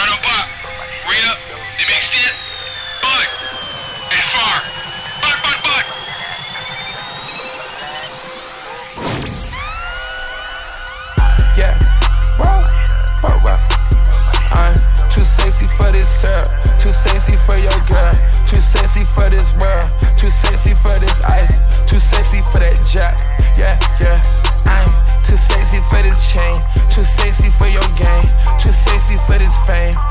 Son of Buck. Read up. The mixed it. Bud. And far. Bud, bud, bud. Yeah. Whoa. Whoa, whoa. I'm too sexy for this syrup. Too sexy for your girl. Too sexy for this world. Too sexy for this ice. Too sexy for that jack. Yeah, yeah. I'm too sexy for this chain. Too sexy for your game. Too sexy for this fame.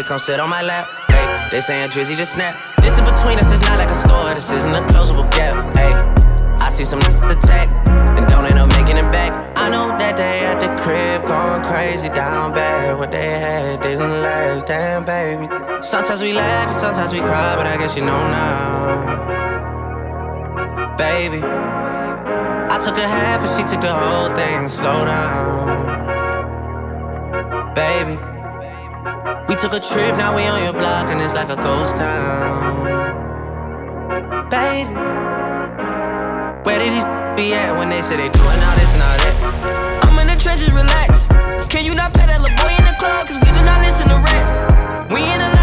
Shotty come sit on my lap. Hey, they saying Drizzy just snap. This in between us is not like a store, this isn't a closable gap. Hey, I see some attack and don't end up making it back. I know that they at the crib going crazy down bad. What they had didn't last, damn baby. Sometimes we laugh and sometimes we cry, but I guess you know now, baby. I took a half and she took the whole thing. Slow down, baby. We took a trip, now we on your block and it's like a ghost town, baby. Where did these be at when they say they doing all this and all that? I'm in the trenches, relax. Can you not pay that boy in the club? Cause we do not listen to rest. We in Atlanta,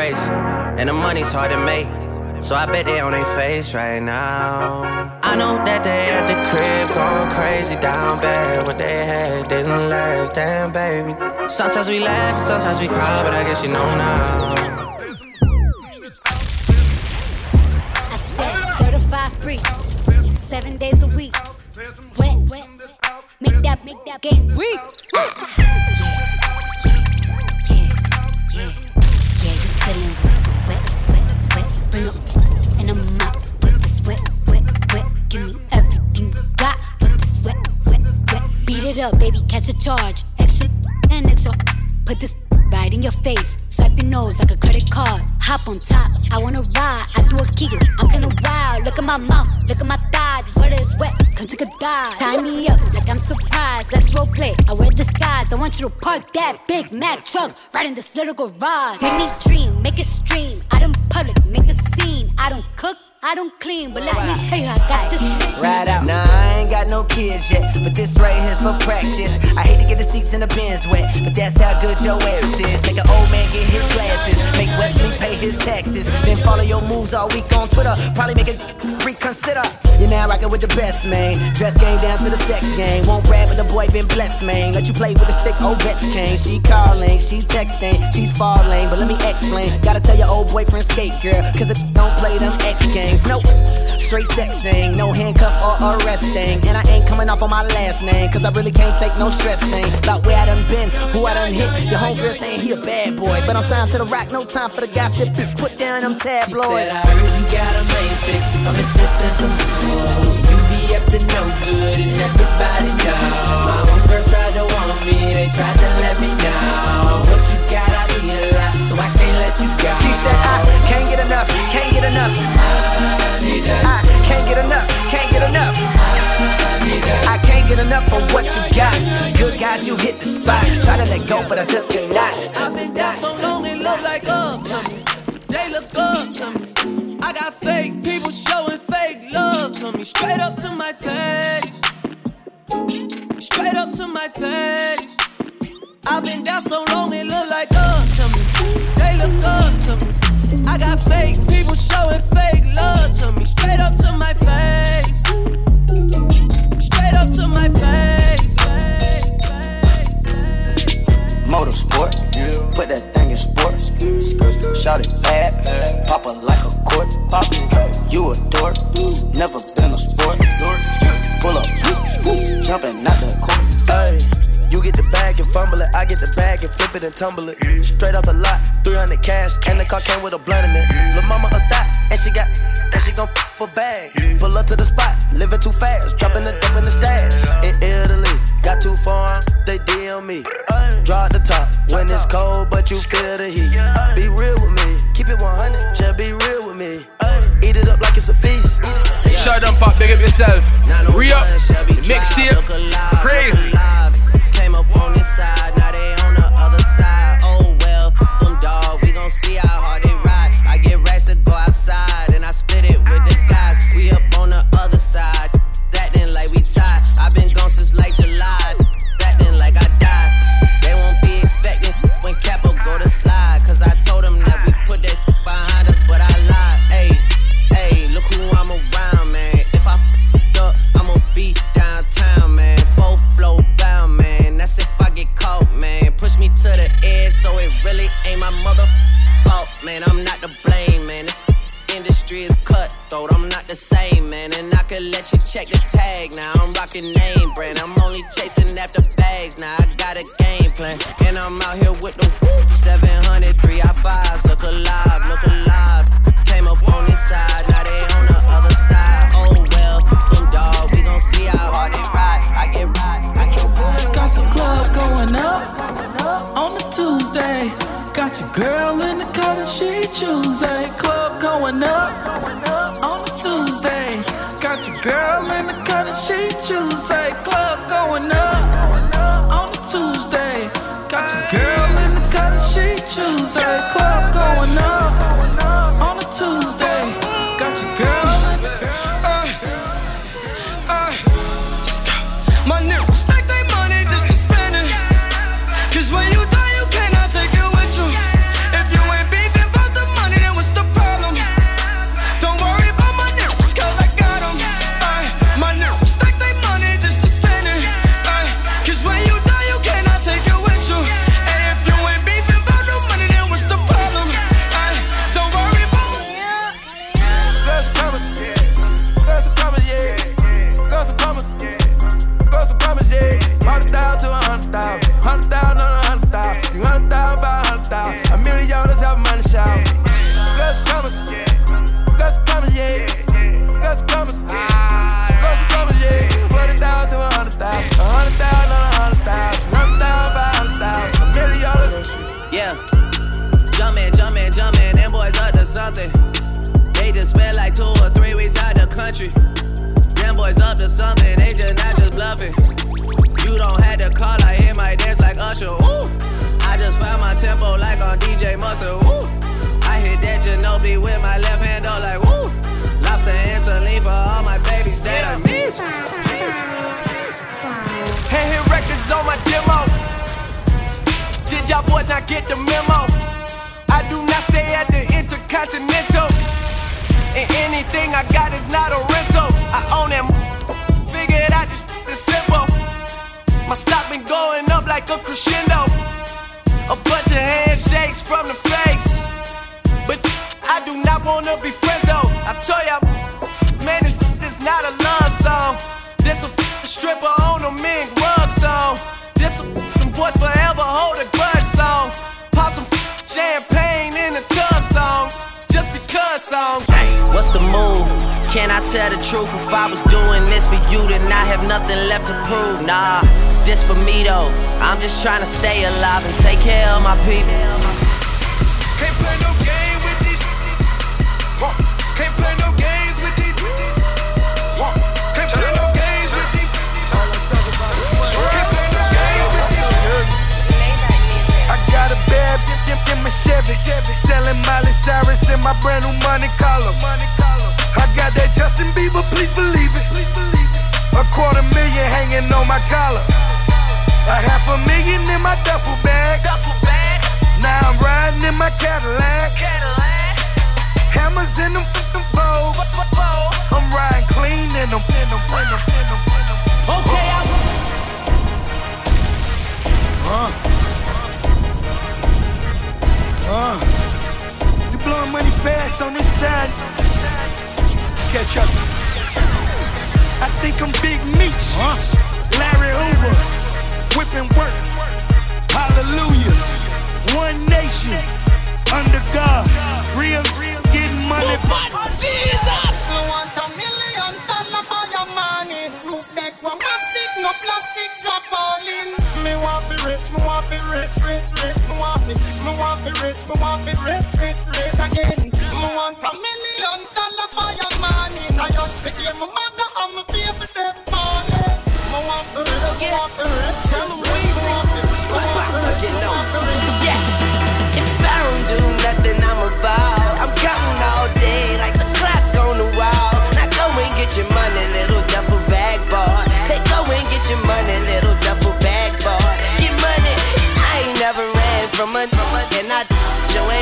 never been embraced, and the money's hard to make. So I bet they on their face right now. I know that they at the crib going crazy down bad. What they had didn't last, damn baby. Sometimes we laugh, sometimes we cry, but I guess you know now. I said certified free, seven days a week. Wet, wet, make that, make that game weak. Chillin' with wet, wet, wet. Bring up, and I'm out with this wet, wet, wet. Give me everything you got with this wet, wet, wet. Beat it up, baby, catch a charge. Extra and extra. Put this right in your face. Swipe your nose like a credit card. Hop on top, I wanna ride. I do a kick I'm kinda wild. Look at my mouth, look at my thighs. Weather is wet, come take a dive. Tie me up like I'm surprised. Let's role play. I wear disguise. I want you to park that Big Mac truck right in this little garage. Make me dream, make it stream. I don't public, make a scene. I don't cook. I don't clean, but let me tell you, I got this shit. Ride out. Nah, I ain't got no kids yet, but this right here's for practice. I hate to get the seats in the bins wet, but that's how good your air is. Make an old man get his glasses, make Wesley pay his taxes, then follow your moves all week on Twitter. Probably make a reconsider. You're now rocking with the best, man. Dress game down to the sex game. Won't rap, but the boy been blessed, man. Let you play with the stick, oh, Ovechkin. She calling, she texting, she's falling, but let me explain. Gotta tell your old boyfriend skate, girl, cause it don't play them X games names. Nope. Straight sexing, no handcuff or arresting. And I ain't coming off on my last name, cause I really can't take no stressing. About where I done been, who I done hit. Your homegirl saying he a bad boy. But I'm signed to the rock, no time for the gossip. Put down them tabloids. She said, I heard you got a main chick. I'm just and some fools. You be up to no good, and everybody knows. My homegirls tried to want me, they tried to let me know. What you got, I realize. I can't let you go. She said, I can't get enough, can't get enough. I need that. I can't get enough, can't get enough. I can't get enough for what you got. Good guys, you hit the spot. Try to let go, but I just cannot. I've been down so long, it look like um, up to me. They look up to me. I got fake people showing fake love to me. Straight up to my face. Straight up to my face. I've been down so long, it look like up. They look up to me. I got fake people showing fake love to me. Straight up to my face. Straight up to my face. Motorsport, put that thing in sports. Shout it bad, pop it like a court. You a dork, never been a sport. Pull up, jumping out the court. Hey, you get the bag and fumble it. I get the bag and flip it and tumble it. Straight off the lot, 300 cash, and the car came with a blunt in it. Lil' mama a thot, and she got, and she gon' f for bag. Pull up to the spot, living too fast, dropping the dope in the stash. In Italy, got too far, they DM me. Drop the top when it's cold, but you feel the heat. Be real with me, keep it 100, just be real with me. Eat it up like it's a feast. Shut up, pop, big up yourself. Re up, mixtape, crazy. On this side, not get the memo? I do not stay at the Intercontinental. And anything I got is not a rental. I own them. Figured out this is simple. My stock been going up like a crescendo. A bunch of handshakes from the face. But I do not wanna be friends though. I tell ya, man, this is not a love song. This a stripper on a mink rug song. This a boys forever hold a What's the move? Can I tell the truth? If I was doing this for you, then I have nothing left to prove. Nah, this for me though. I'm just trying to stay alive and take care of my people. Osiris in my brand new money collar. I got that Justin Bieber, please believe it. A quarter million hanging on my collar. A half a million in my duffel bag. Now I'm riding in my Cadillac. Hammers in them f***ing foes. I'm riding clean in them. In them, in them, in them, in them. Okay, I'm. Uh. Uh. You blowing money fast on this side. Catch up. I think I'm Big Meech. Larry Hoover. Whipping work. Be rich, me want be rich, rich, rich again. Me want a million dollar for your money. I just forgive my mother and my baby them money. Me want be rich, me want be rich. We want be, me want be rich, me want be rich. Yeah. If I don't do nothing, I'm about.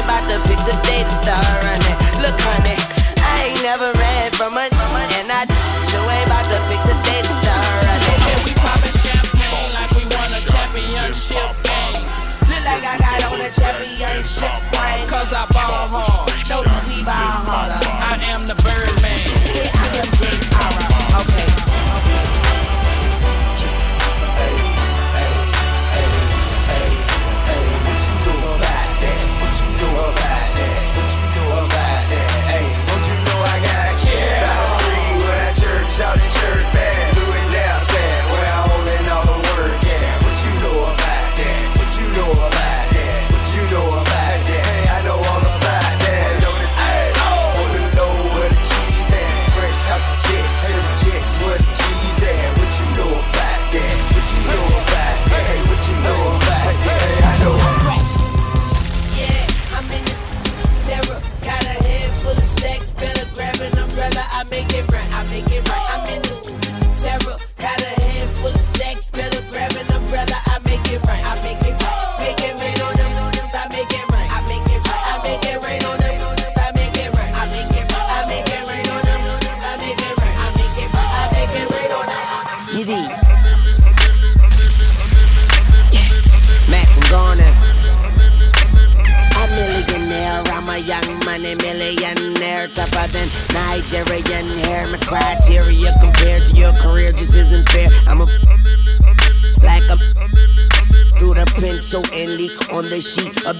About to pick the day to start running. Look, honey, I ain't never ran from a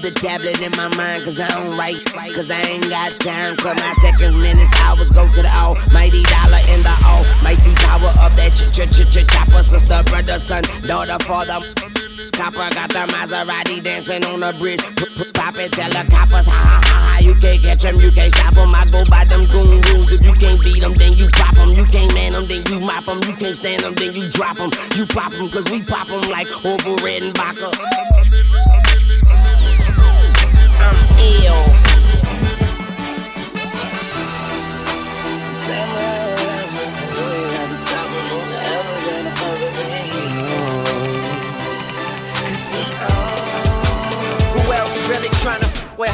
the tablet in my mind. Cause I don't write, cause I ain't got time. Cause my seconds, minutes, hours go to the almighty dollar in the almighty power of that ch ch ch ch chopper. Sister, brother, son, daughter, father. Copper got the Maserati dancing on the bridge. Pop it, tell the coppers, ha ha ha ha. You can't catch them, you can't stop them. I go by them goon rules. If you can't beat them, then you pop them. You can't man them, then you mop them. You can't stand them, then you drop them. You pop them, cause we pop them like over red and vodka. Ill. Who else really with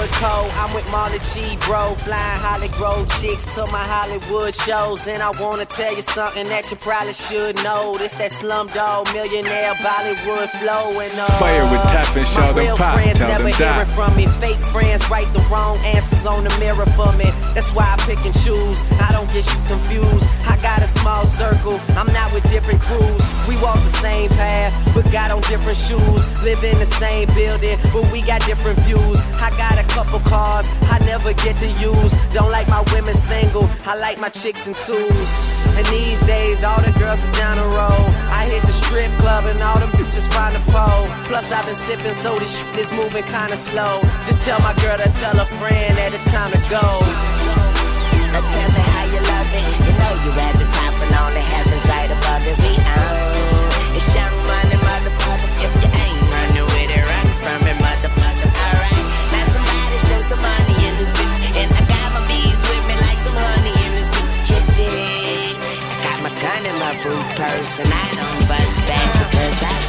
Hollywood Code? I'm with Marley G, bro. Flying Holly Grove chicks to my Hollywood shows. And I wanna tell you something that you probably should know. This that slumdog millionaire Bollywood flow. And uh, Fire with tap and my shout real pop. friends Tell never them hearing die. from me. Fake friends write the wrong answers on the mirror for me. That's why I pick and choose. I don't get you confused. I got a small circle. I'm not with different crews. We walk the same path, but got on different shoes. Live in the same building, but we got different views. I got a couple cars I never get to use. Don't like my women single. I like my chicks in twos. And these days, all the girls is down the road. I hit the strip club and all them bitches find a pole. Plus, I've been sipping, so this shit is moving kinda slow. Just tell my girl to tell a friend that it's time to go. Now tell me how you love it. You know you're at the top and all the heavens right above it. We own. It's young money, my boot purse, and I don't bust back because I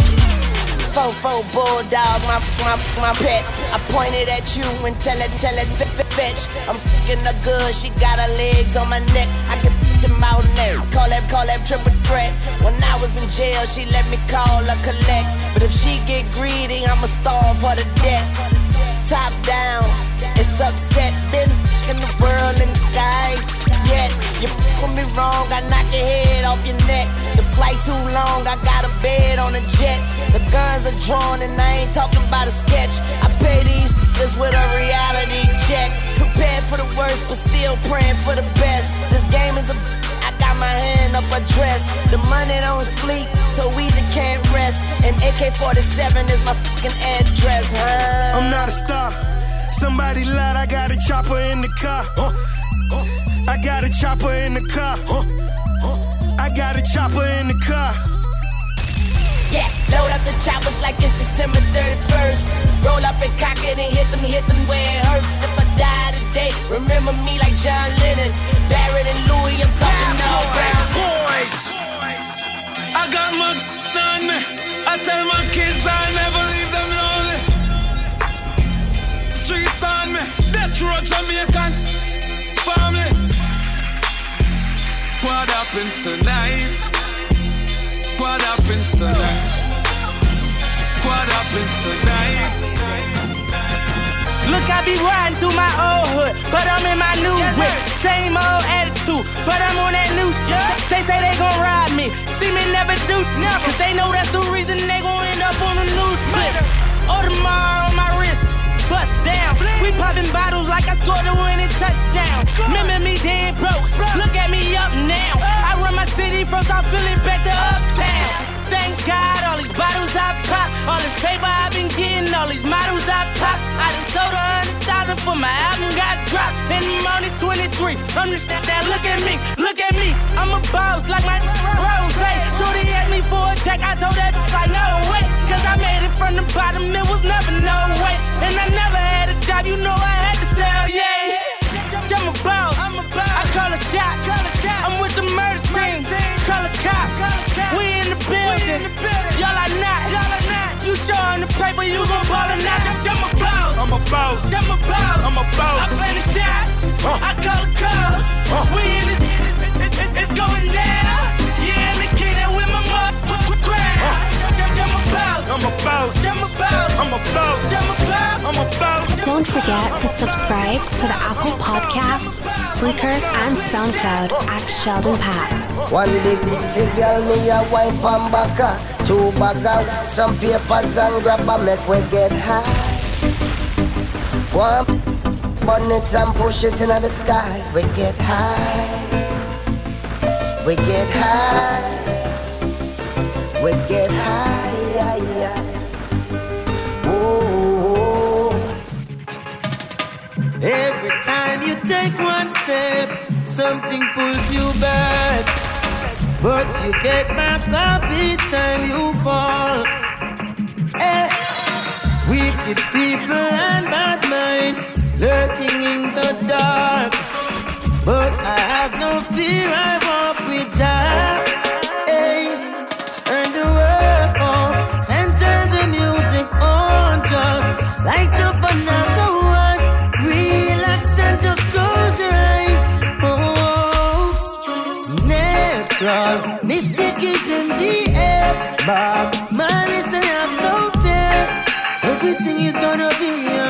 bulldog, my my my pet. I pointed at you and tell it, tell it, fetch. I'm fucking her good, she got her legs on my neck. I can them out there. Call that, call that triple threat. When I was in jail, she let me call her collect. But if she get greedy, I'ma starve her to death. Top down, it's upset. Been in the world and die yet. You with me wrong, I knock your head off your neck. The flight too long, I got a bed on a jet. The guns are drawn and I ain't talking about a sketch. I pay these niggas with a reality check. Prepared for the worst, but still praying for the best. This game is a I got my hand up a dress. The money don't sleep, so easy can't rest. And AK-47 is my fucking address, huh? I'm not a star. Somebody lied, I got a chopper in the car. Huh? I got a chopper in the car. Huh? I got a chopper in the car. Yeah, load up the choppers like it's December 31st. Roll up and cock it and hit them, hit them where it hurts. If I die today, remember me like John Lennon. Barrett and Louis, I'm talking all brown boys. I got my on me. I tell my kids I never Jamaicans. Family. What happens tonight? What happens tonight? What happens tonight? Look, I be riding through my old hood, but I'm in my new whip. Same old attitude, but I'm on that new shit. They say they gon' ride me, see me never do, cause they know that's the reason they gon' end up on the news clip. Audemars on my wrist, bust down. Popping bottles like I scored a winning touchdown. Remember me dead broke, look at me up now. I run my city from South Philly back to Uptown. Thank God, all these bottles I pop, all this paper I've been getting, all these models I pop. I done sold a hundred thousand for my album got dropped, and I'm only 23. I'm look at me, look at me. I'm a boss like my rose. Shorty asked me for a check, I told that like no way, cause I made it from the bottom, it was never no way, and I never had a job, you know I had to sell, yeah. I'm a boss. I'm a boss. I call a shot. Shot. I'm with the murder team. Call a cop. We in the building. Y'all are not. Y'all are not. You showing the paper, you gon' ball or not. I'm a boss. I'm a boss. I'm a boss. I'm a boss. I play the shots. Uh. I call the calls. Uh. We in this. It's, it's, it's, it's going down. Yeah, I'm a boss. I'm a boss. I'm a boss. I'm a boss. I'm a boss. Don't forget to subscribe to the Apple Podcasts, Spreaker, and SoundCloud at Sheldon Pat. One big big girl, me a wipe on backa. Two bagger, some papers and grab a make we get high. One bun it and push it into the sky. We get high. We get high. We get high. Every time you take one step, something pulls you back. But you get back up each time you fall. Eh. Wicked people and bad mind lurking in the dark. But I have no fear, I walk with Jah. Hey, turn the world on and turn the music on. Just light up natural mystic is in the air. But man is I'm no fear. Everything is gonna be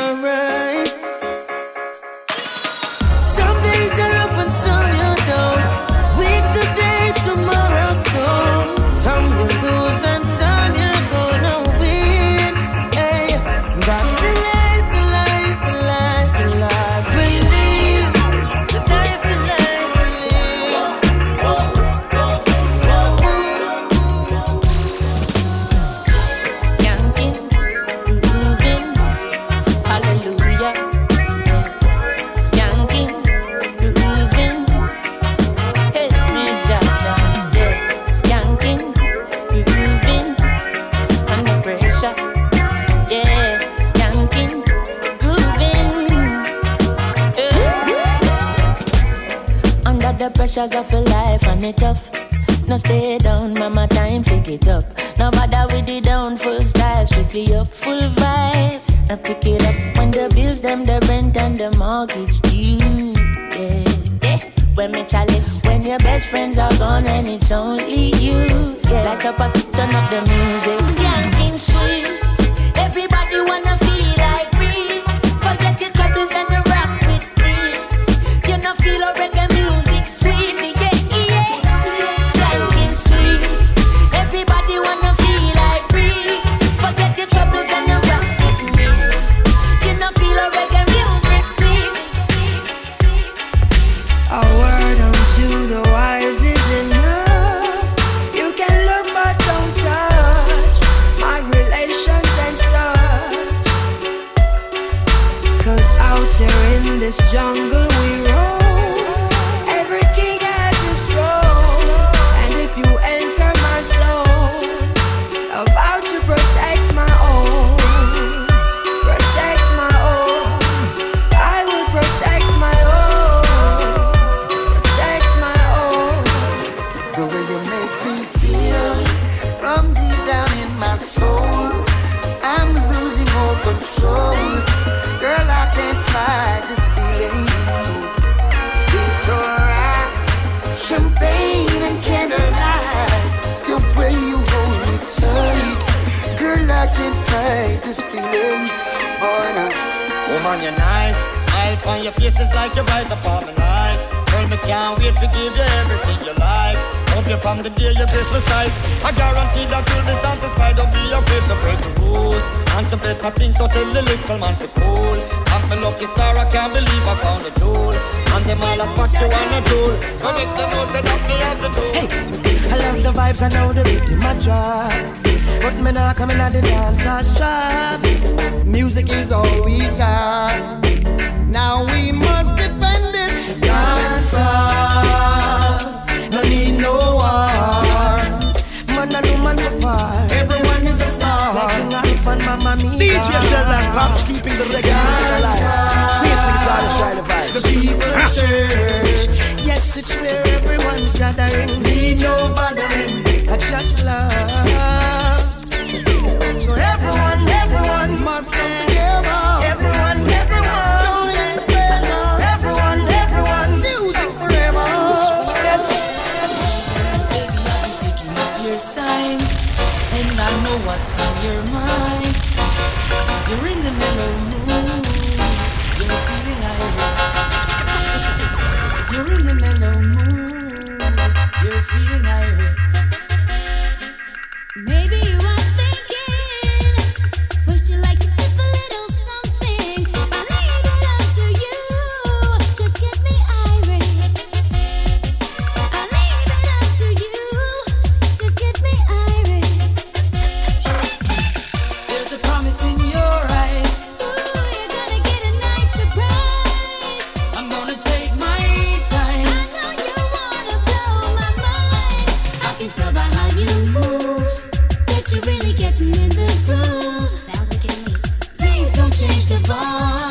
pressures of a life and it tough. No stay down, mama, time pick it up. No bother with the down, full style, strictly up, full vibes. I pick it up when the bills, them, the rent and the mortgage due. Yeah, yeah. When me chalice, when your best friends are gone and it's only you. Yeah, like a pass, turn up the music. Skanking sweet, everybody wanna feel like free. Forget your troubles and On your face is like you're bright upon the night. Girl, me can't wait to give you everything you like. Hope you from the day you kiss my sight. I guarantee that you'll be satisfied. Don't be afraid to break the rules. And to better things, so tell the little man to cool. Thank me lucky star, I can't believe I found a jewel. And them all ask what you wanna do. So make them know that me have the tool. Hey, I love the vibes, I know the rhythm I drop. But me not coming at the dance hall strap. Music is all we got. Now we must defend it. Dance no need no war. Man and woman apart. Everyone is a star. Like King Alpha and Mamma Mia. DJ Sheldon Pops keeping the reggae music alive. Seriously, it's all the shine vibes. The people's ah. church. Yes, it's where everyone's gathering. Need no bothering. I just love. So everyone, everyone must come really getting in the groove. Sounds wicked to me. Please don't change the vibe.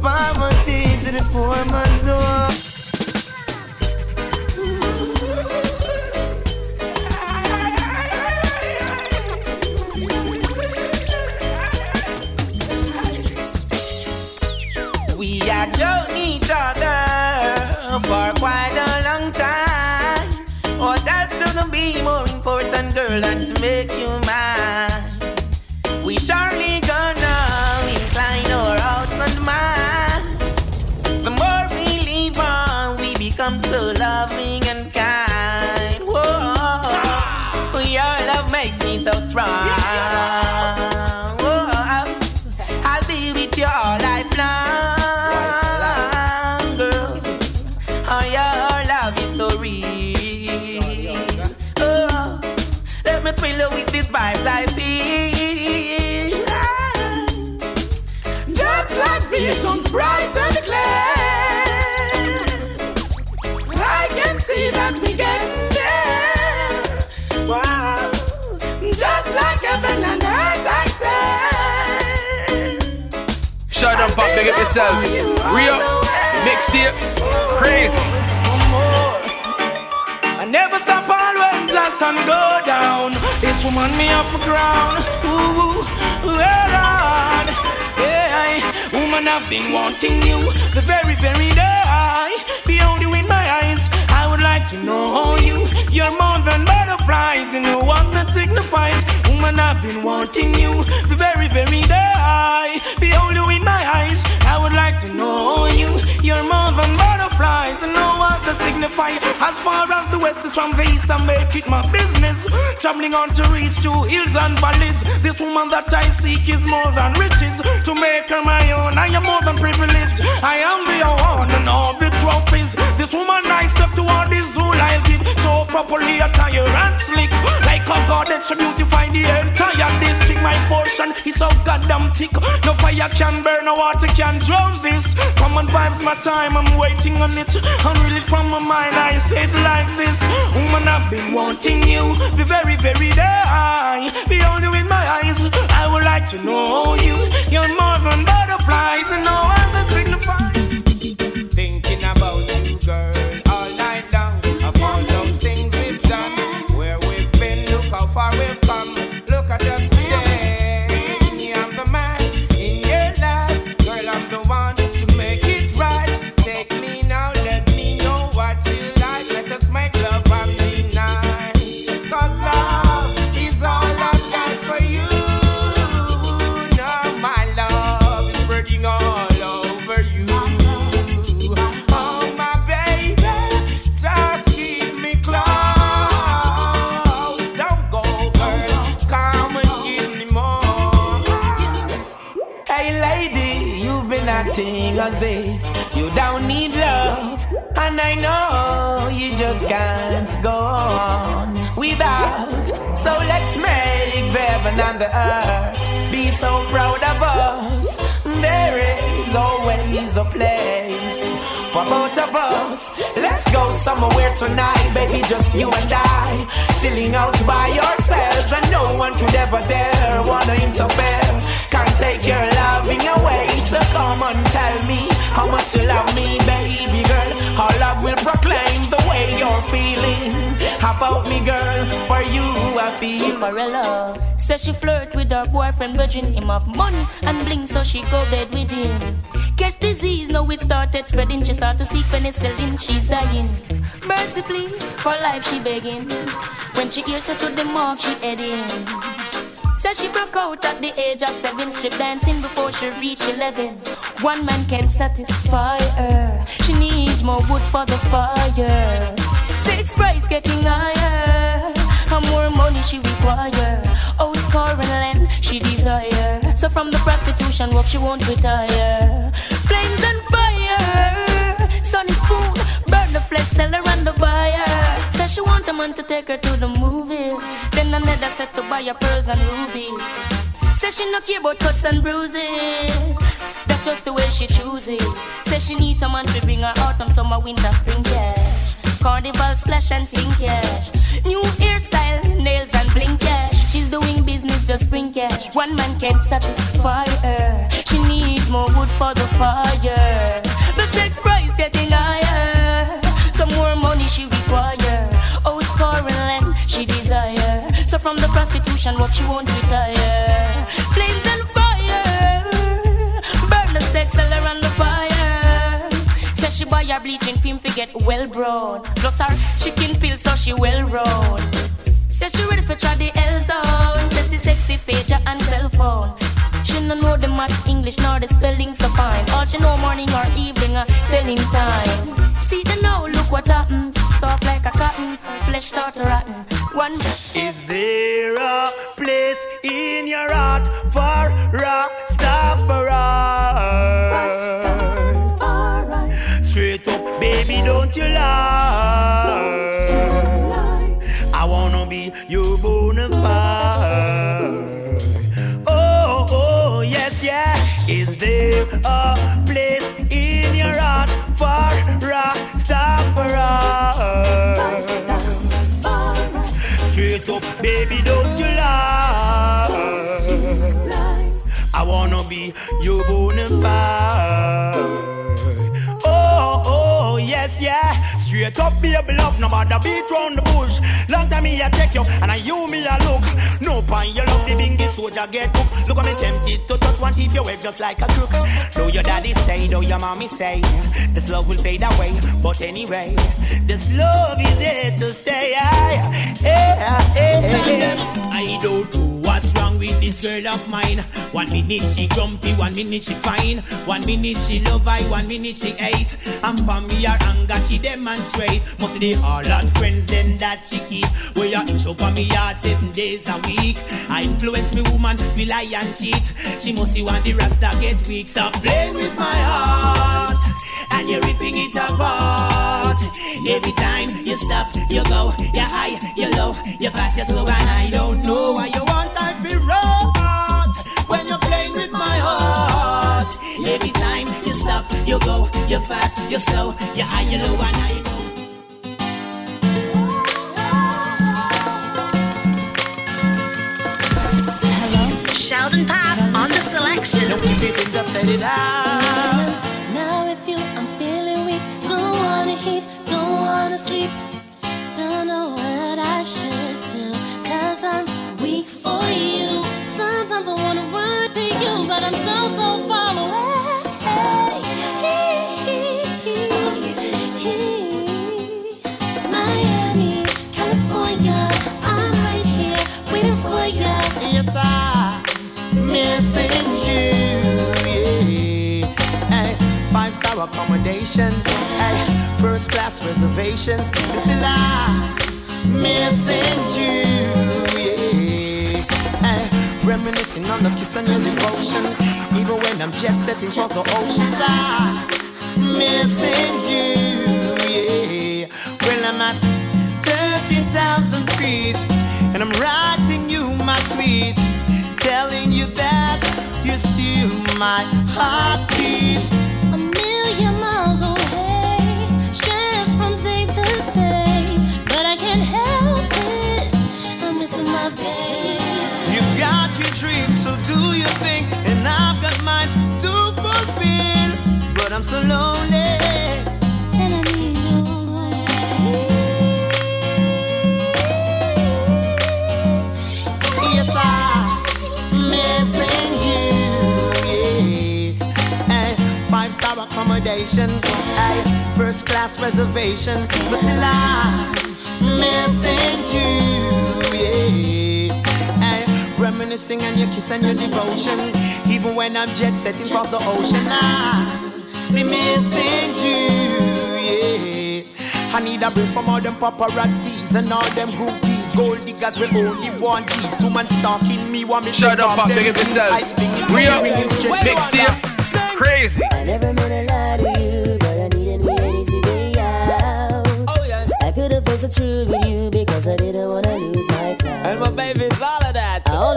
Poverty to the poor man's big up yourself. Rio, mixtape, crazy. I never stop all when the sun go down. This woman me off the ground. Ooh, on. Yeah, eh, woman, I've been wanting you the very, very day. I behold you in my eyes. I would like to know you. You're more than butterflies. You know what that signifies. Woman, I've been wanting you the very, very day. As far as the west is from the east, I make it my business. Traveling on to reach to hills and valleys. This woman that I seek is more than riches. To make her my own, I am more than privileged. I am the one and all the trophies. This woman I step toward this zoo I give. So properly attire and slick. Like a god that should beautify the entire district. My portion is so goddamn thick. No fire can burn, no water can drown this. Come on, vibes my time, I'm waiting on it. Unreal it from my mind, I it like this. Woman, I've been wanting you the very, very day. Behold you in my eyes. I would like to know you. You're more than butterflies, and no other signify. As if you don't need love. And I know you just can't go on without. So let's make heaven and the earth be so proud of us. There is always a place for both of us. Let's go somewhere tonight, baby, just you and I. Chilling out by yourselves, and no one could ever dare wanna interfere. Can't take your loving away, so come and tell me how much you love me, baby girl. Our love will proclaim the way you're feeling. How about me, girl, for you I feel. Chipperella says she flirt with her boyfriend, begging him of money and bling, so she go bed with him. Catch disease, now it started spreading. She start to seek penicillin, she's dying. Mercy, please, for life she begging. When she hears her to the mark, she heading. Says she broke out at the age of seven, strip dancing before she reached eleven. One man can't satisfy her. She needs more wood for the fire. Six price getting higher. And more money she require. Oh, score and land she desire. So from the prostitution work she won't retire. Flames and fire. Sunny spoon, burn the flesh, sell her and the buyer. Says she want a man to take her to the movies. Then another set to buy her pearls and rubies. Says she no care about cuts and bruises. That's just the way she chooses. Says she needs someone to bring her autumn, summer, winter, spring cash. Carnival splash and sing cash. New hairstyle, nails and bling cash. She's doing business, just bring cash. One man can't satisfy her. She needs more wood for the fire. The sex price getting higher. Some more money she require. From the prostitution what she won't retire. Flames and fire. Burn the sex, sell her on the fire. Says she buy her bleaching cream to get well brown. Plus her chicken pills so she well round. Says she ready for try the L zone. Says she sexy pager and cell phone. She no know the math, English, nor the spelling so fine. All she know morning or evening, uh, selling time. See the now, look what happened. Soft like a cotton, flesh start rotten. One Is there a place in your heart for Rastafari? Straight up, baby, don't you lie. I wanna be your bona fide. Oh, oh, yes, yeah. Is there a place in your heart for Rastafari? Straight up, baby, don't you lie. I wanna be your bona fide. Oh, oh, yes, yeah. Straight up, baby, love, no matter beat round the bush. Long time me I take you, and I you me I look. No pan, you love the bingy soldier get hooked. Look at me tempted to touch one teeth, your wave just like a crook. Though your daddy say, though your mommy say, this love will fade away. But anyway, this love is here to stay. Yeah, yeah. I don't know what's wrong with this girl of mine. One minute she grumpy, one minute she fine. One minute she love I, one minute she hate. And for me her anger she demonstrate. Must be the all our friends them that she keep. We you inch up on me yard seven days a week. I influence me woman, feel lie and cheat. She must see want the rasta get weak. Stop playing with my heart. And you're ripping it apart. Every time you stop, you go, you high, you low, you're fast, you're slow, and I don't know why you want I feel right when you're playing with my heart. Every time you stop, you go, you're fast, you're slow, you high, you low, and I don't. Sheldon Pop on the selection. Don't keep it in, just let it out. Don't sleep, don't know what I should do, cause I'm weak for you. Sometimes I wanna run to you, but I'm so, so far away. Miami, California, I'm right here waiting for you. Yes, I'm missing you. Yeah. Five star accommodation. Hey, first class reservations. This is life. Missing you. Yeah. Hey, reminiscing on the kiss and your devotion. Even when I'm jet setting across the oceans, I'm missing you. Yeah. Well, I'm at 30,000 feet, and I'm writing you, my sweet, telling you that you're still my heartbeat. A million miles away, You've got your dreams, so do your thing, and I've got mine to fulfill. But I'm so lonely. And I need you Yes, I'm missing you. Yeah. Hey, five star accommodation, hey, first class reservation, but still I'm missing you. Hey, reminiscing on your kiss and your devotion, even when I'm jet setting across the ocean. I be missing you. Yeah. I need a break from all them paparazzis and all them groupies. Gold diggers we only want G's. Woman stalking me, want me to Shut up, rob Pop, them big up jeans. yourself. I spring it, up. bring it straight Mixtape. Crazy. I never meant to lie to you, but I needed an easy way out. Oh yes. I could have faced the truth with you because I didn't wanna lose my clout. And my baby's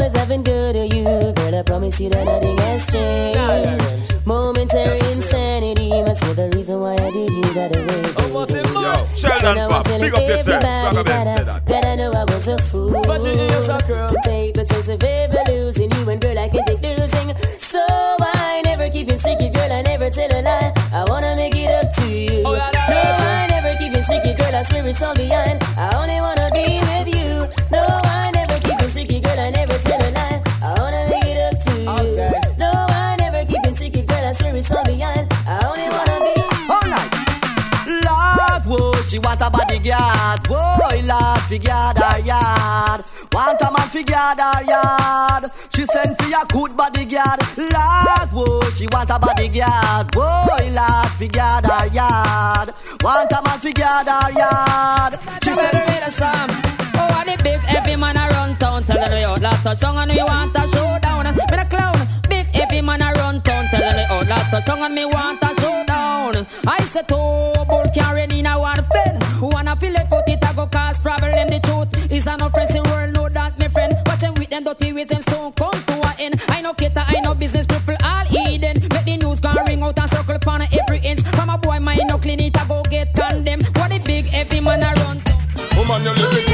always have been good to you, girl. I promise you that nothing has changed. Momentary insanity must be the reason why I did you that way. Yo, So now I'm telling everybody that I, that I know I was a fool But you hear yourself, girl. to take the chance of ever losing you and girl I can take losing. So I never keep it secret, girl. I never tell a lie. I wanna make it up to you. Oh, yeah, yeah, no, yeah. I never keep it secret, girl. I swear it's all behind. A bodyguard. Whoa, Lord, fi her yard. Want a man fi her yard. She send for a good bodyguard. Lord, whoa, she want a bodyguard. Whoa, Lord, fi her yard. Want a man fi her yard. She send the real song. Oh, I the big heavy man around town telling me out of song and me want a showdown. Me a clown, big heavy man around town telling me out of song and me want a showdown. I said to bull carrying feel it, put it, I go cause problem. The truth is an offense, the world know that, my friend. Watch them with them dirty ways, them soon come to an end. I know cater, I know business, cripple all Eden. Make the news gonna ring out and circle upon every inch. From a boy, mind no clean it, I go get condemned. What the big heavy man around town. Woman, you're living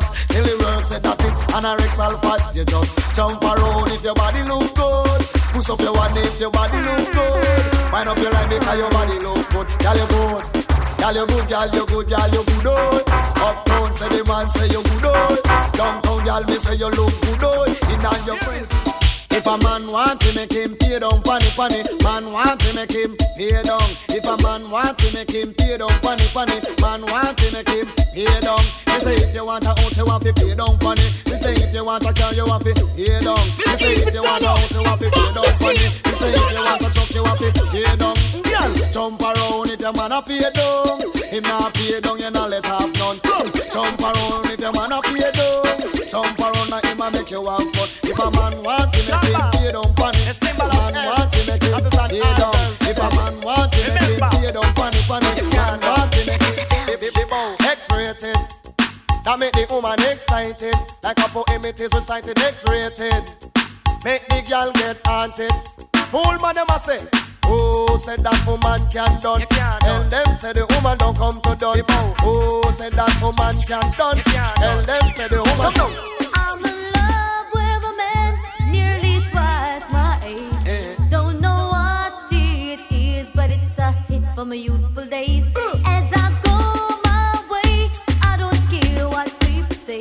back. Tell the world say that is anorexal fat. You just jump around if your body look good. Push up your one if your body look good. Wind up your line because your body look good. Girl you good. Girl you good, girl you good, girl you good oh. Uptown say the man say you good oh. Downtown girl me say you look good oh. In on your face. If a man want to make him pay down funny funny, man want to make him pay down. If a man want to make him pay down funny funny, man want to make him pay down. Me say if you want a house, you want to pay down funny. Me say if you want a car, you want to pay down. Me say if you want a house, you want to pay down funny. Me say if you want a truck, you want to pay down. Girl, jump around if your man a pay down. Him not pay down, you not let have none. Jump around if your man a pay down. Jump around him a make you have fun. If a man down funny, if a man want to make him pay down. If a man want to make him pay down funny, funny. If man want to make him pay down X-rated. That make the woman excited, like a poem it is recited. X-rated. Make the girl get haunted. Fool man them a say. Oh, said that woman can done. Tell them say the woman don't come to done. Oh, said that woman can done. Tell them say the woman don't. I'm for my youthful days. As I go my way, I don't care what people say.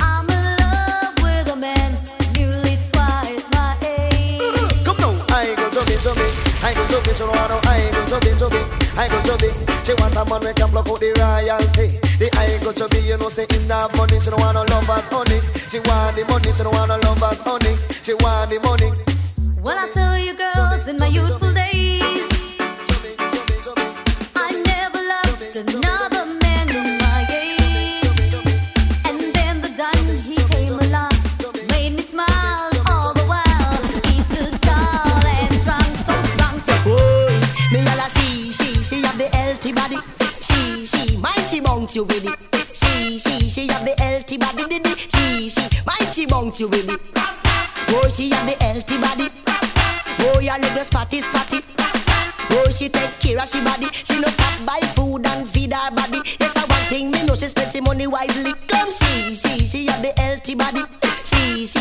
I'm in love with a man nearly twice my age. Come now, I go to me, to me. I go to me, to no, I go to me, to me. I go to me. She want a man we can block out the royalty. The I go to be, you know, say in that money. She don't want no lovers, honey. She want the money, she don't want no lovers, honey. She want the money. Well, I tell you, girls, in my youthful days, healthy body. She, she, she bounce you with it. She, she, she have the healthy body, did. She, she, she bounce you with it. Boy, she have the healthy body. Boy, your was spotty, spotty. Boy, she take care of she body. She no stop buy food and feed her body. Yes, I one thing me know she spend she money wisely. Come, she, she, she have the healthy body. She, she,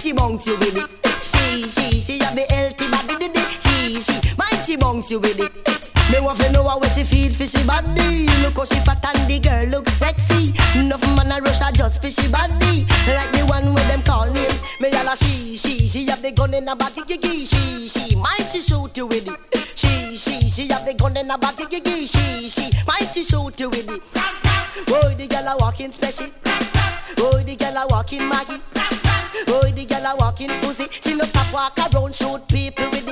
she bounce you with it. She, she, she have the healthy body, did. She, she, she bounce you with it. Me want to know how she feel for she body. Look how she fat and the girl look sexy. Enough man a rush a just for she body. Like the one with them call name. Me a la she, she, she have the gun in her back, gigi. She, she, might she shoot you with it. She, she, she have the gun in her back, gigi. She, she, might she shoot you with it. Oh, the girl a walking special. Oh, the girl a walking Maggie. Oh, the girl a walking pussy. She no stop walk around shoot people with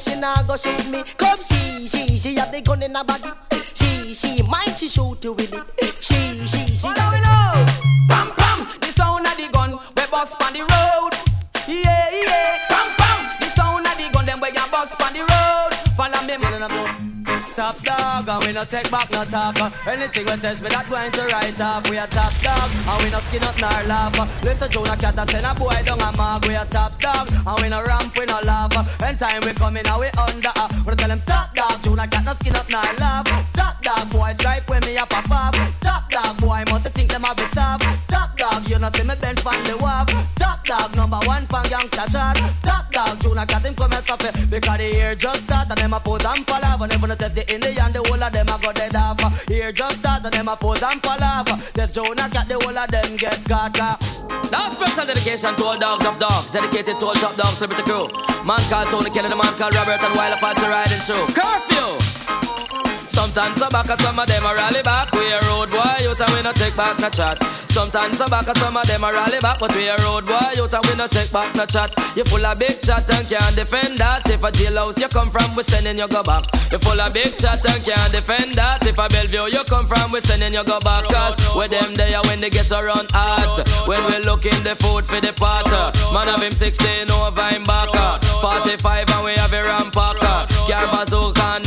she nah go shoot me. Come she, she, she have the gun in her body. Eh, she, she, mind she shoot you with it. Eh, she, she, she. What do we know? Pam pam, the sound of the gun we bust on the road. Yeah yeah, pam pam, the sound of the gun them we bust on the road. Dog, and we no take back no talk. Anything we test me that going to write off. We a top dog, and we no skin up nor laugh. Little Jonah cat that send a boy down a mark. We a top dog, and we no ramp, we no laugh. When time we come in, and we under. We tell them top dog, Jonah cat no skin up nor laugh. Top dog boy stripe when me up a pop. Top dog boy must think them a bit soft. You know see me bend from the wharf. Top dog number one pan gangsta chart. Top dog, Jonah cat him come here coffee because the year just start and them a pose and off. And even test the Indian, the whole of them a go dead off. Here just start and them a pose and off. Test Jonah cat, the whole of them get caught. Up. Now special dedication to all dogs of dogs, dedicated to all top dogs, celebrity crew. Man called Tony Kelly, the man called Robert, and while Apache riding through. Curfew! Sometimes so back, some of them a rally back. We a road boy, you and we no take back no chat. Sometimes some back some of them are rally back, but we a road boy out and we no take back no chat. You full of big chat and can't defend that. If a jailhouse you come from, we sending you go back. You full of big chat and can't defend that. If a Bellevue you come from, we sending you go back. Cause with them there when they get around hot. When we looking the food for the pot. Man of him 16 over him back. 45 and we have a rampacker. Car bazooka and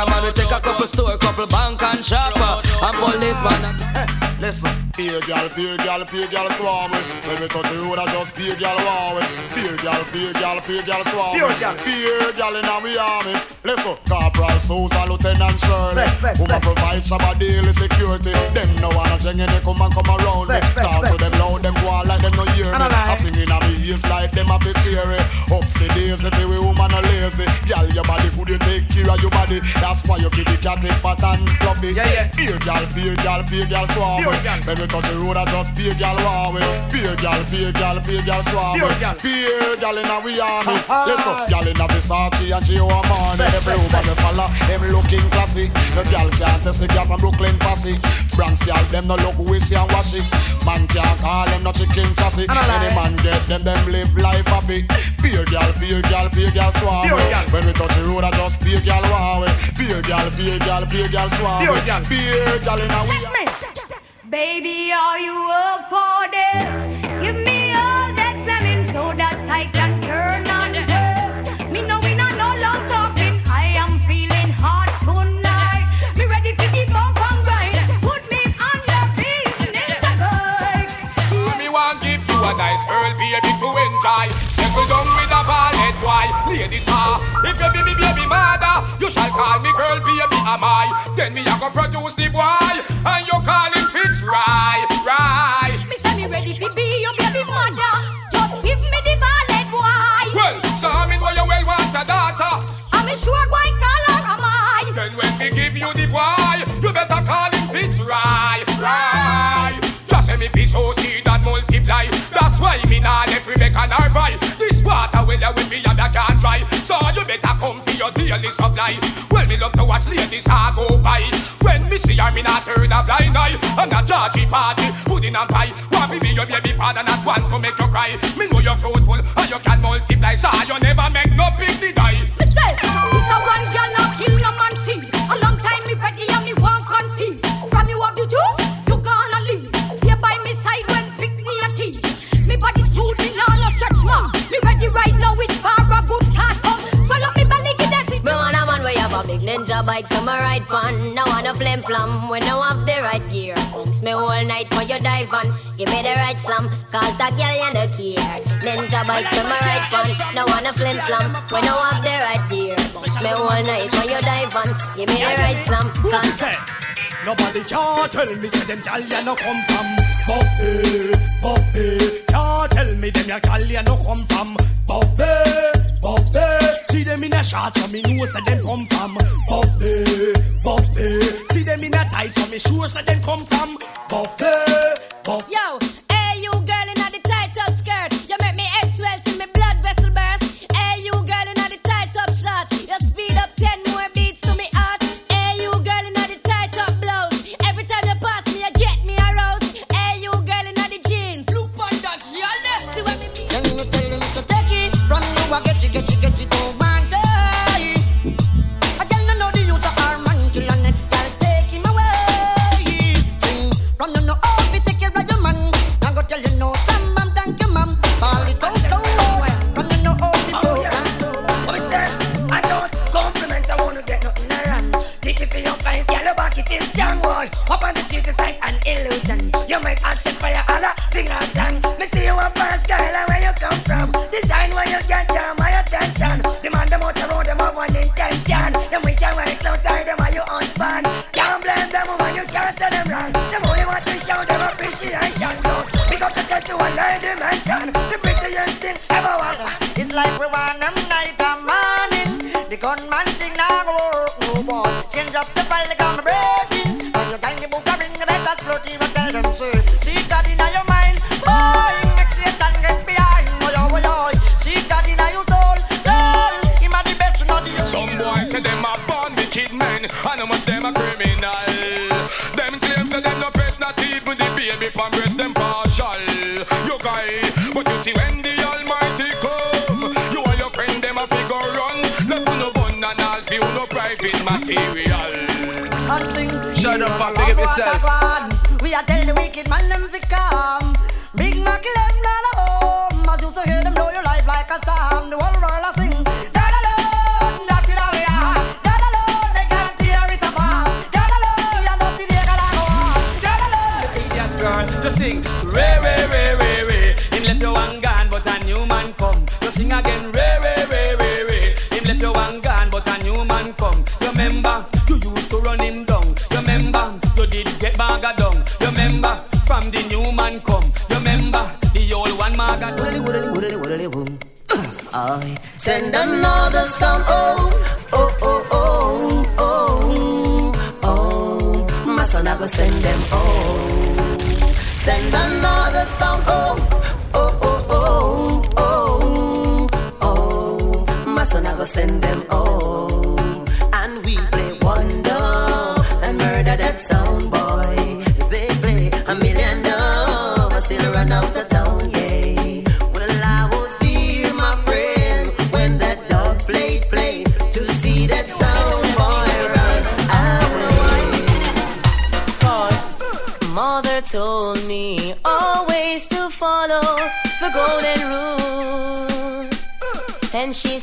compact. Man, we take a couple store, couple bank and shopper. Uh, and policeman. Eh, Listen, fear gal, fear gal, fear gal swarm with. When we touch the road, I just fear gal war with. Fear gal, fear gal, fear gal swarm Fear with. gal. Fear gal in our army. Listen, Corporal Sousa, Lieutenant Shirley. Who say. provide Shabba daily security. Them no wanna and they come and come around me. Talk to them loud, them go like them no hear me. I sing in a ears like them a bit cheery. Up the days if we woman a lazy. Gal, your body could you take care of your body. That's why you the cat fat and fluffy. Yeah, yeah. Fear gal, fear gal, fear gal swarm Fear When we touch the road, I just fear gal war with. Fear gal, fear gal, fear gal swarm Fear with. gal. Fear gal in a we army. Listen, gal in a Versace and Gio Armani. Say, Every say, woman me follow, them looking classy. The gal can't test the gal from Brooklyn posse. Bronx gal, them no look wishy and washy. Man can't call them no chicken chassis. And lie. Any man get them, them live life happy. Fear gal, fear gal, fear gal swarm Fear When we touch the road, I just fear gal war with. Fear gal, fear gal, fear gal swarm Fear with. gal. Fear gal in a we Check me. Baby, are you up for this? Give me all that slamming so that I can turn on this. Me know we not no long talking. I am feeling hot tonight. Me ready for the bump and grind. Put me on your feet in the bike. Me want give you a nice girl, baby, to enjoy. Settle down with a bald boy. Ladies, ah, if you be me baby mother, you shall call me girl, baby, am I? Then me a go produce the boy, and you call him Fitz right, right. Me say me ready for be your baby mother. Just give me the ballet boy. Well, so I mean, why you well want a daughter? I'm a sure going color am I. Then when we give you the boy, you better call him Fitz right, right. Just say me be so see that multiply. That's why me nah left Rebecca nor buy. This water well you with me I can't dry. So you better come to your daily supply. Well me love to watch ladies I go by. When me see her me not turn a blind eye. And a Georgie party, pudding and pie. Want to be your baby father, not want to make you cry. Me know you're fruitful and you can multiply. So you never make no big die. Me say, it's a one girl not kill no ninja bike to my right pan. No want a flim flam when no have the right gear. Bounce me all night when you dive on. Give me the right slam, cause that girl you no care. Ninja bike to my right pan. No want a flim flam when no have the right gear. Bounce me all night when you dive on. Give me the right slam, cause Nobody can tell me say them gal ya no come from Buffy, Buffy. Can't tell me them ya gal ya no come from Buffy, Buffy. See them in a shot so me know say them come from Buffy, Buffy. See them in a tight so me sure say them come from Buffy, Buffy. Yo, hey you girl in the tight up skirt. You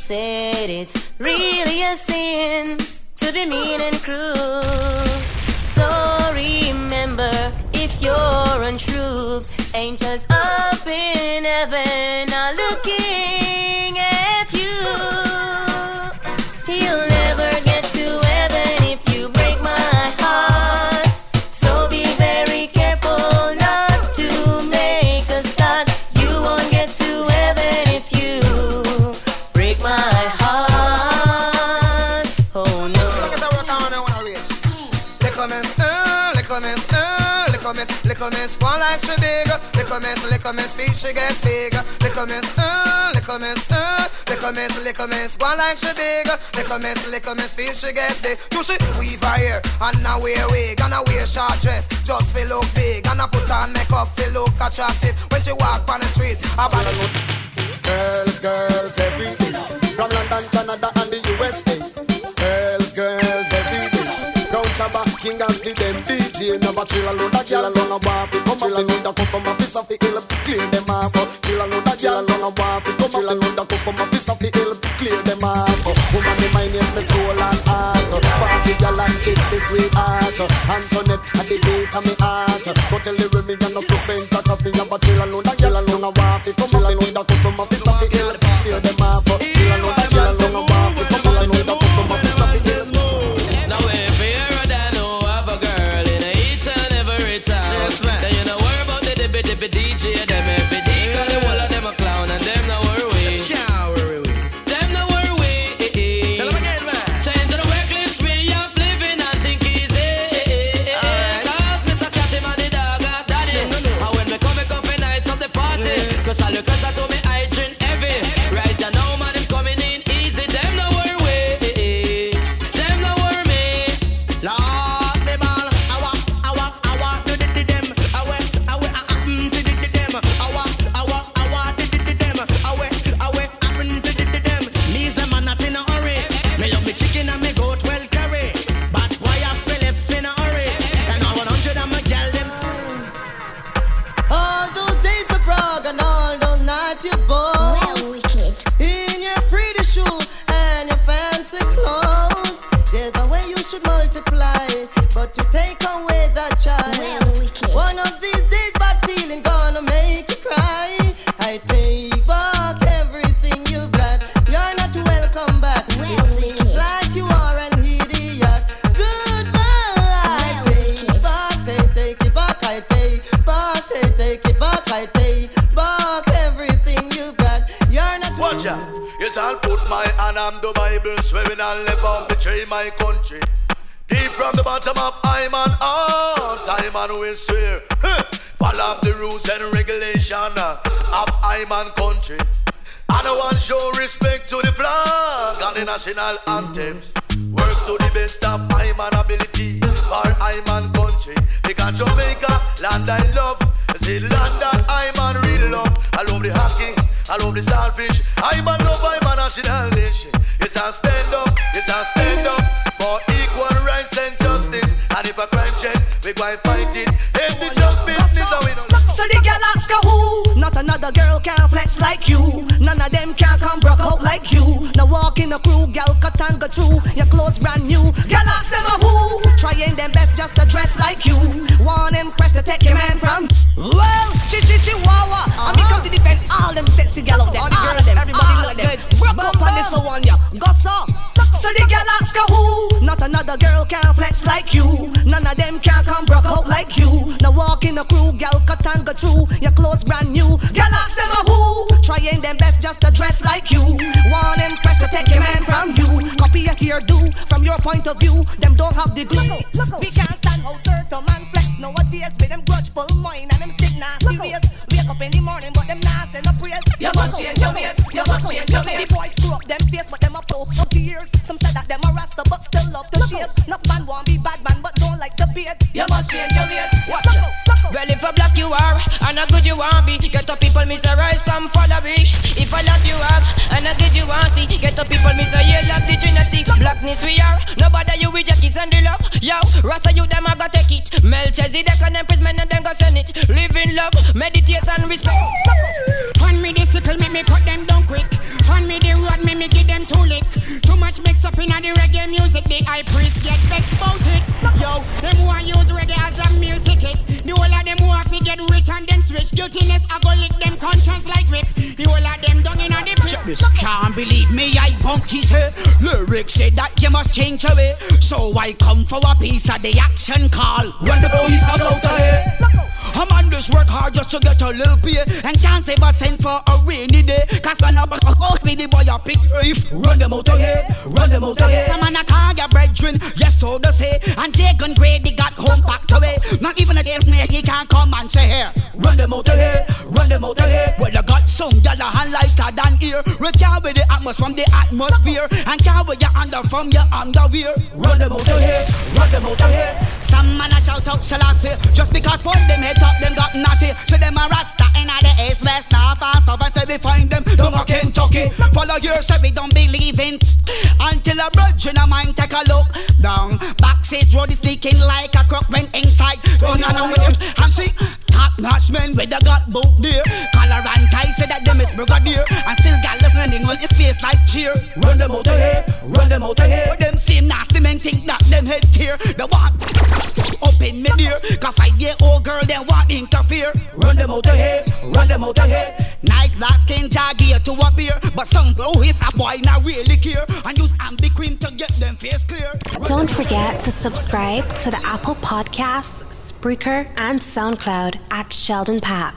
said it's really a sin to be mean and cruel. So remember, if you're untrue, angels up in heaven are looking. she get big. Little miss, uh, little miss, uh, little miss, little miss, go like she big. Little miss, little miss, feel she get big. You she weave her hair and now wear wig and now wear short dress just feel look big and I put on makeup feel look attractive when she walk on the street. I balance. Girls, girls, everything from London, Canada, and the USA. Girls, girls, everything. Down Shabba, King and the them DJ. Never chill alone, that chill alone. I want to come up, they need a customer, piece of the hill, clean off. Kill another girl, none of want to come Kill another customer, piece of the hill, clear them off. Woman, the mind is my soul and heart. Party girl and it is sweetheart. Anthony put my hand on the Bible, swearing I'll never betray my country. Deep from the bottom of I'm an i'm and swear. Follow the rules and regulation of I'm an country. I don't want show respect to the flag and the national anthems. Work to the best of my ability for I man country. Because Jamaica, land I love. See land that I man really love. I love the hockey, I love the starfish. I man love I man national nation. It's a stand up, it's a stand up for equal rights and justice. And if a crime check, we go and fight it. If the just business, we know. So the girl ask her who? Not another girl can flex like you. None of them can come broke out like you. Now walk in the crew, girl cut and go through. Your clothes brand new. Girl ask them a who? Trying them best just to dress like you. Want impress to take your man from. Well, chi chi chihuahua. I mean come to defend all them sexy girl out there. All, all of them. Everybody all look good. Broke up on this one, ya. Got so. So the girl ask her who? Not another girl can flex like you. None of them can come broke out like you. Now walk in the crew, girl cut and go through. Your clothes brand new. Girl ask them a who? Trying them best just to dress like you. Want impress to take your man from you. Copy a here do from your point of view. Them don't have the glue. Look, We can't stand how certain man flex nowadays. With them grudgeful mind and them still nasty ways. Wake up in the morning, but them not send a praise. You must change your ways. You must change your ways. The boys screw up them face, but them a poke for years. Some said that them a rasta, but still love to shave. Not man want be bad man, but don't like the beard. You are, and a good you want be, get up people rise. come follow me. If I love you have, and a good you want see, get up people miser, you love the Trinity. Blackness we are, nobody you with your kids and the love. Yo, Rasta you them I go take it. Melchizedek and Empress men and them His head. Lyrics said that you must change away. So I come for a piece of the action call. When the police are out of here. I'm on this work hard just to get a little pay. And can't save a cent for a rainy day. Cause when I back out me the boy a pick if Run them out of here, run them out of here. Some man a call your brethren, yes so they say And Jagan Grady got home packed away. Not even a day me he can't come and say here Run them out of here, run them out of here. Well I got some gyal a hand a dan ear. With the atmosphere from the atmosphere. And can't your under from your underwear. Run them out of here, run them out of here. Some man a shout out Selassie. Just because put them heads up them got naughty. So them a rasta in the east, west, north and south Until we find them down a Kentucky. Follow your so we don't believe in. Until a bridge in a mind take a look down. Backstage road is sneaking like a crook When inside. Run on with him And see. Top notch men with the got boot there Collar and tie say that them is brigadier. And still got listening with his face like cheer. Run them out of here, run them out of here. Them same nasty men think that them head tear. The one up in me dear. Cause five year old oh, girl them want interfere. Run them out of here, run them out of here. Nice black skin jaggy to appear. But some blow his a boy not really care. And use ambi cream to get them face clear. Don't forget to subscribe to the Apple Podcasts, Spreaker, and SoundCloud at Sheldon Pat.